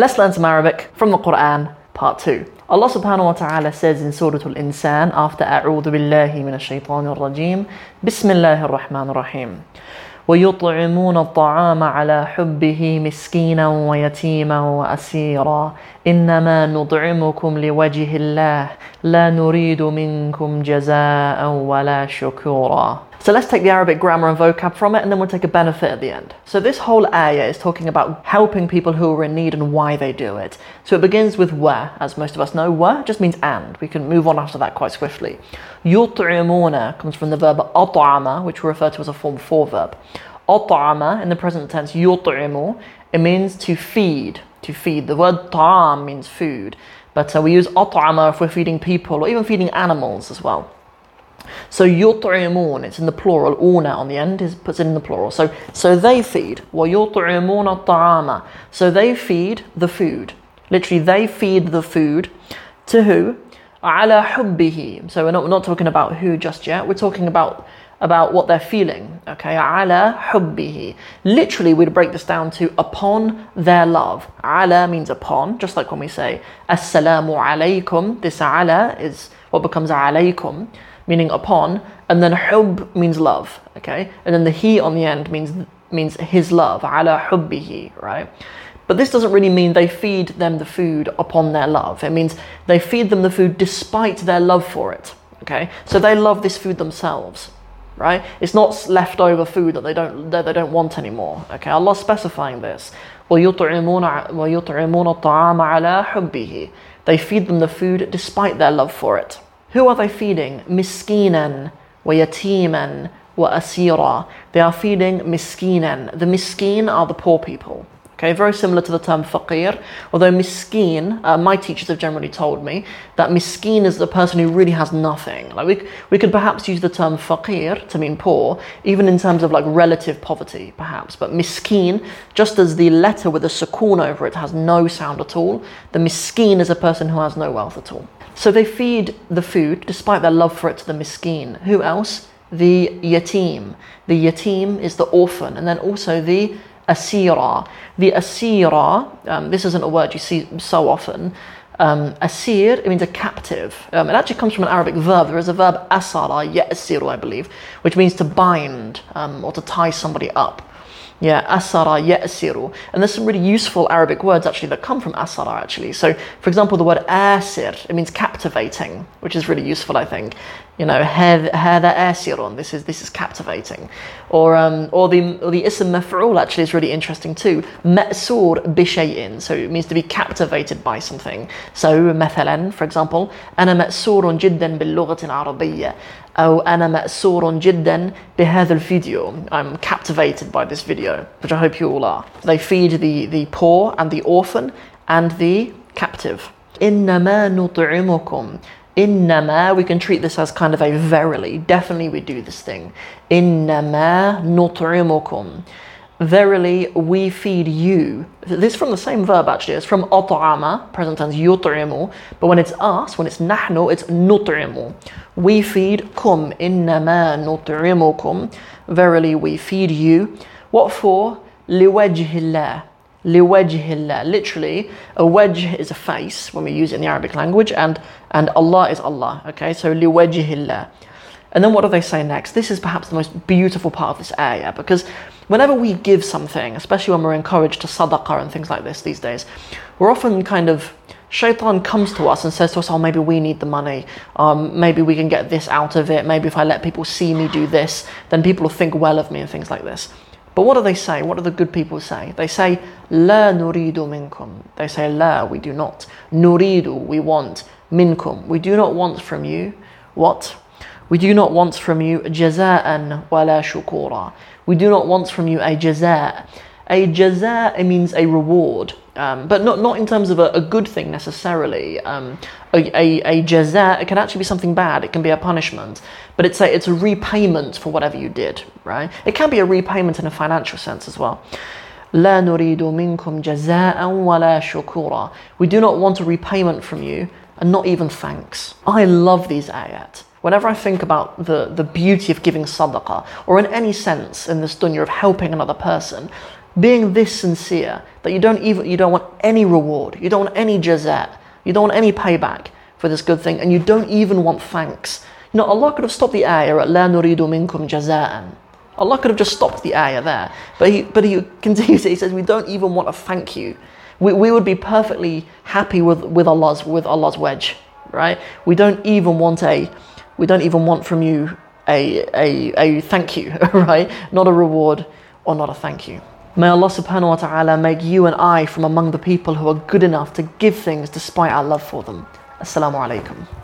Let's learn some Arabic from the Quran, part 2. Allah subhanahu wa ta'ala says in Surah Al-Insan after أعوذ بالله من الشيطان الرجيم بسم الله الرحمن الرحيم ويطعمون الطعام على حبه مسكينا ويتيما وأسيرا. إنما نطعمكم لوجه الله لا نريد منكم جزاء ولا شكورا. So let's take the Arabic grammar and vocab from it and then we'll take a benefit at the end. So this whole ayah is talking about helping people who are in need and why they do it. So it begins with wa, as most of us know. Wa just means and. We can move on after that quite swiftly. Yut'imuna comes from the verb at'ama, which we refer to as a form 4 verb. At'ama in the present tense, yut'imu, it means to feed, to feed. The word ta'am means food, but uh, we use at'ama if we're feeding people or even feeding animals as well. So yut'imun, it's in the plural, una on the end is puts it in the plural. So so they feed. Ta'ama. So they feed the food. Literally they feed the food to who? Ala hubbihi. So we're not, we're not talking about who just yet. We're talking about about what they're feeling. Okay, ala hubbihi. Literally, we'd break this down to upon their love. Ala means upon, just like when we say assalamu alaykum. This ala is what becomes alaykum meaning upon, and then hub means love, okay? And then the he on the end means means his love, ala hubbihi, right? But this doesn't really mean they feed them the food upon their love. It means they feed them the food despite their love for it, okay? So they love this food themselves, right? It's not leftover food that they don't that they don't want anymore. Okay, Allah's specifying this. They feed them the food despite their love for it. Who are they feeding? Miskinan wa yatiman wa asira. They are feeding miskinan. The miskin are the poor people. Okay, very similar to the term faqir. Although miskin, uh, my teachers have generally told me that miskin is the person who really has nothing. Like we, we could perhaps use the term faqir to mean poor, even in terms of like relative poverty, perhaps. But miskin, just as the letter with a sukoon over it has no sound at all, the miskin is a person who has no wealth at all. So they feed the food despite their love for it to the miskin. Who else? The yatim. The yatim is the orphan, and then also the asira. The asira, um, this isn't a word you see so often. Um, asir, it means a captive. Um, it actually comes from an Arabic verb. There is a verb asara, ya'asiru, I believe, which means to bind um, or to tie somebody up. Yeah, asara ya'siru. And there's some really useful Arabic words actually that come from asara actually. So, for example, the word asir, it means captivating, which is really useful, I think. You know, hada asirun, this is this is captivating. Or um, or the or the ism maf'ul actually is really interesting too. Ma'sur bishay'in, so it means to be captivated by something. So, مثلا, for example, أنا مأسور جدا باللغة العربية. أو أنا مأسور جدا بهذا الفيديو. I'm captivated by this video, which I hope you all are. They feed the, the poor and the orphan and the captive. إنما نطعمكم Innama, we can treat this as kind of a verily. Definitely we do this thing. Innama nut'imukum. Verily, we feed you. This is from the same verb actually. It's from at'ama, present tense yut'imu. But when it's us, when it's nahnu, it's nut'imu. We feed kum. Innama nut'imukum. Verily, we feed you. What for? Liwajhillah liwajhillah. Literally, a wajh is a face when we use it in the Arabic language, and, and Allah is Allah. Okay, so liwajhillah. And then what do they say next? This is perhaps the most beautiful part of this ayah because whenever we give something, especially when we're encouraged to sadaqah and things like this these days, we're often kind of Shaitan comes to us and says to us, Oh, maybe we need the money. Um, maybe we can get this out of it. Maybe if I let people see me do this, then people will think well of me and things like this. But what do they say? What do the good people say? They say, La nuridu minkum. They say, La, we do not. Nuridu, we want. Minkum, we do not want from you. What? We do not want from you jaza'an wala shukura. We do not want from you a jaza'. A jaza' means a reward um, but not, not in terms of a, a good thing necessarily. Um, a, a, a jaza, it can actually be something bad, it can be a punishment, but it's a, it's a repayment for whatever you did, right? It can be a repayment in a financial sense as well. لا نريد منكم جزاء ولا شكورا. We do not want a repayment from you and not even thanks. I love these ayat. Whenever I think about the, the beauty of giving sadaqah, or in any sense in this dunya of helping another person, being this sincere that you don't even you don't want any reward, you don't want any jazat, you don't want any payback for this good thing, and you don't even want thanks. You know, Allah could have stopped the ayah at La nuridu minkum jaza'an. Allah could have just stopped the ayah there. But he but he continues it, he says, We don't even want a thank you. We, we would be perfectly happy with, with Allah's with Allah's wajh, right? We don't even want a we don't even want from you a, a, a thank you, right? Not a reward or not a thank you. May Allah subhanahu wa ta'ala make you and I from among the people who are good enough to give things despite our love for them. Assalamu alaikum.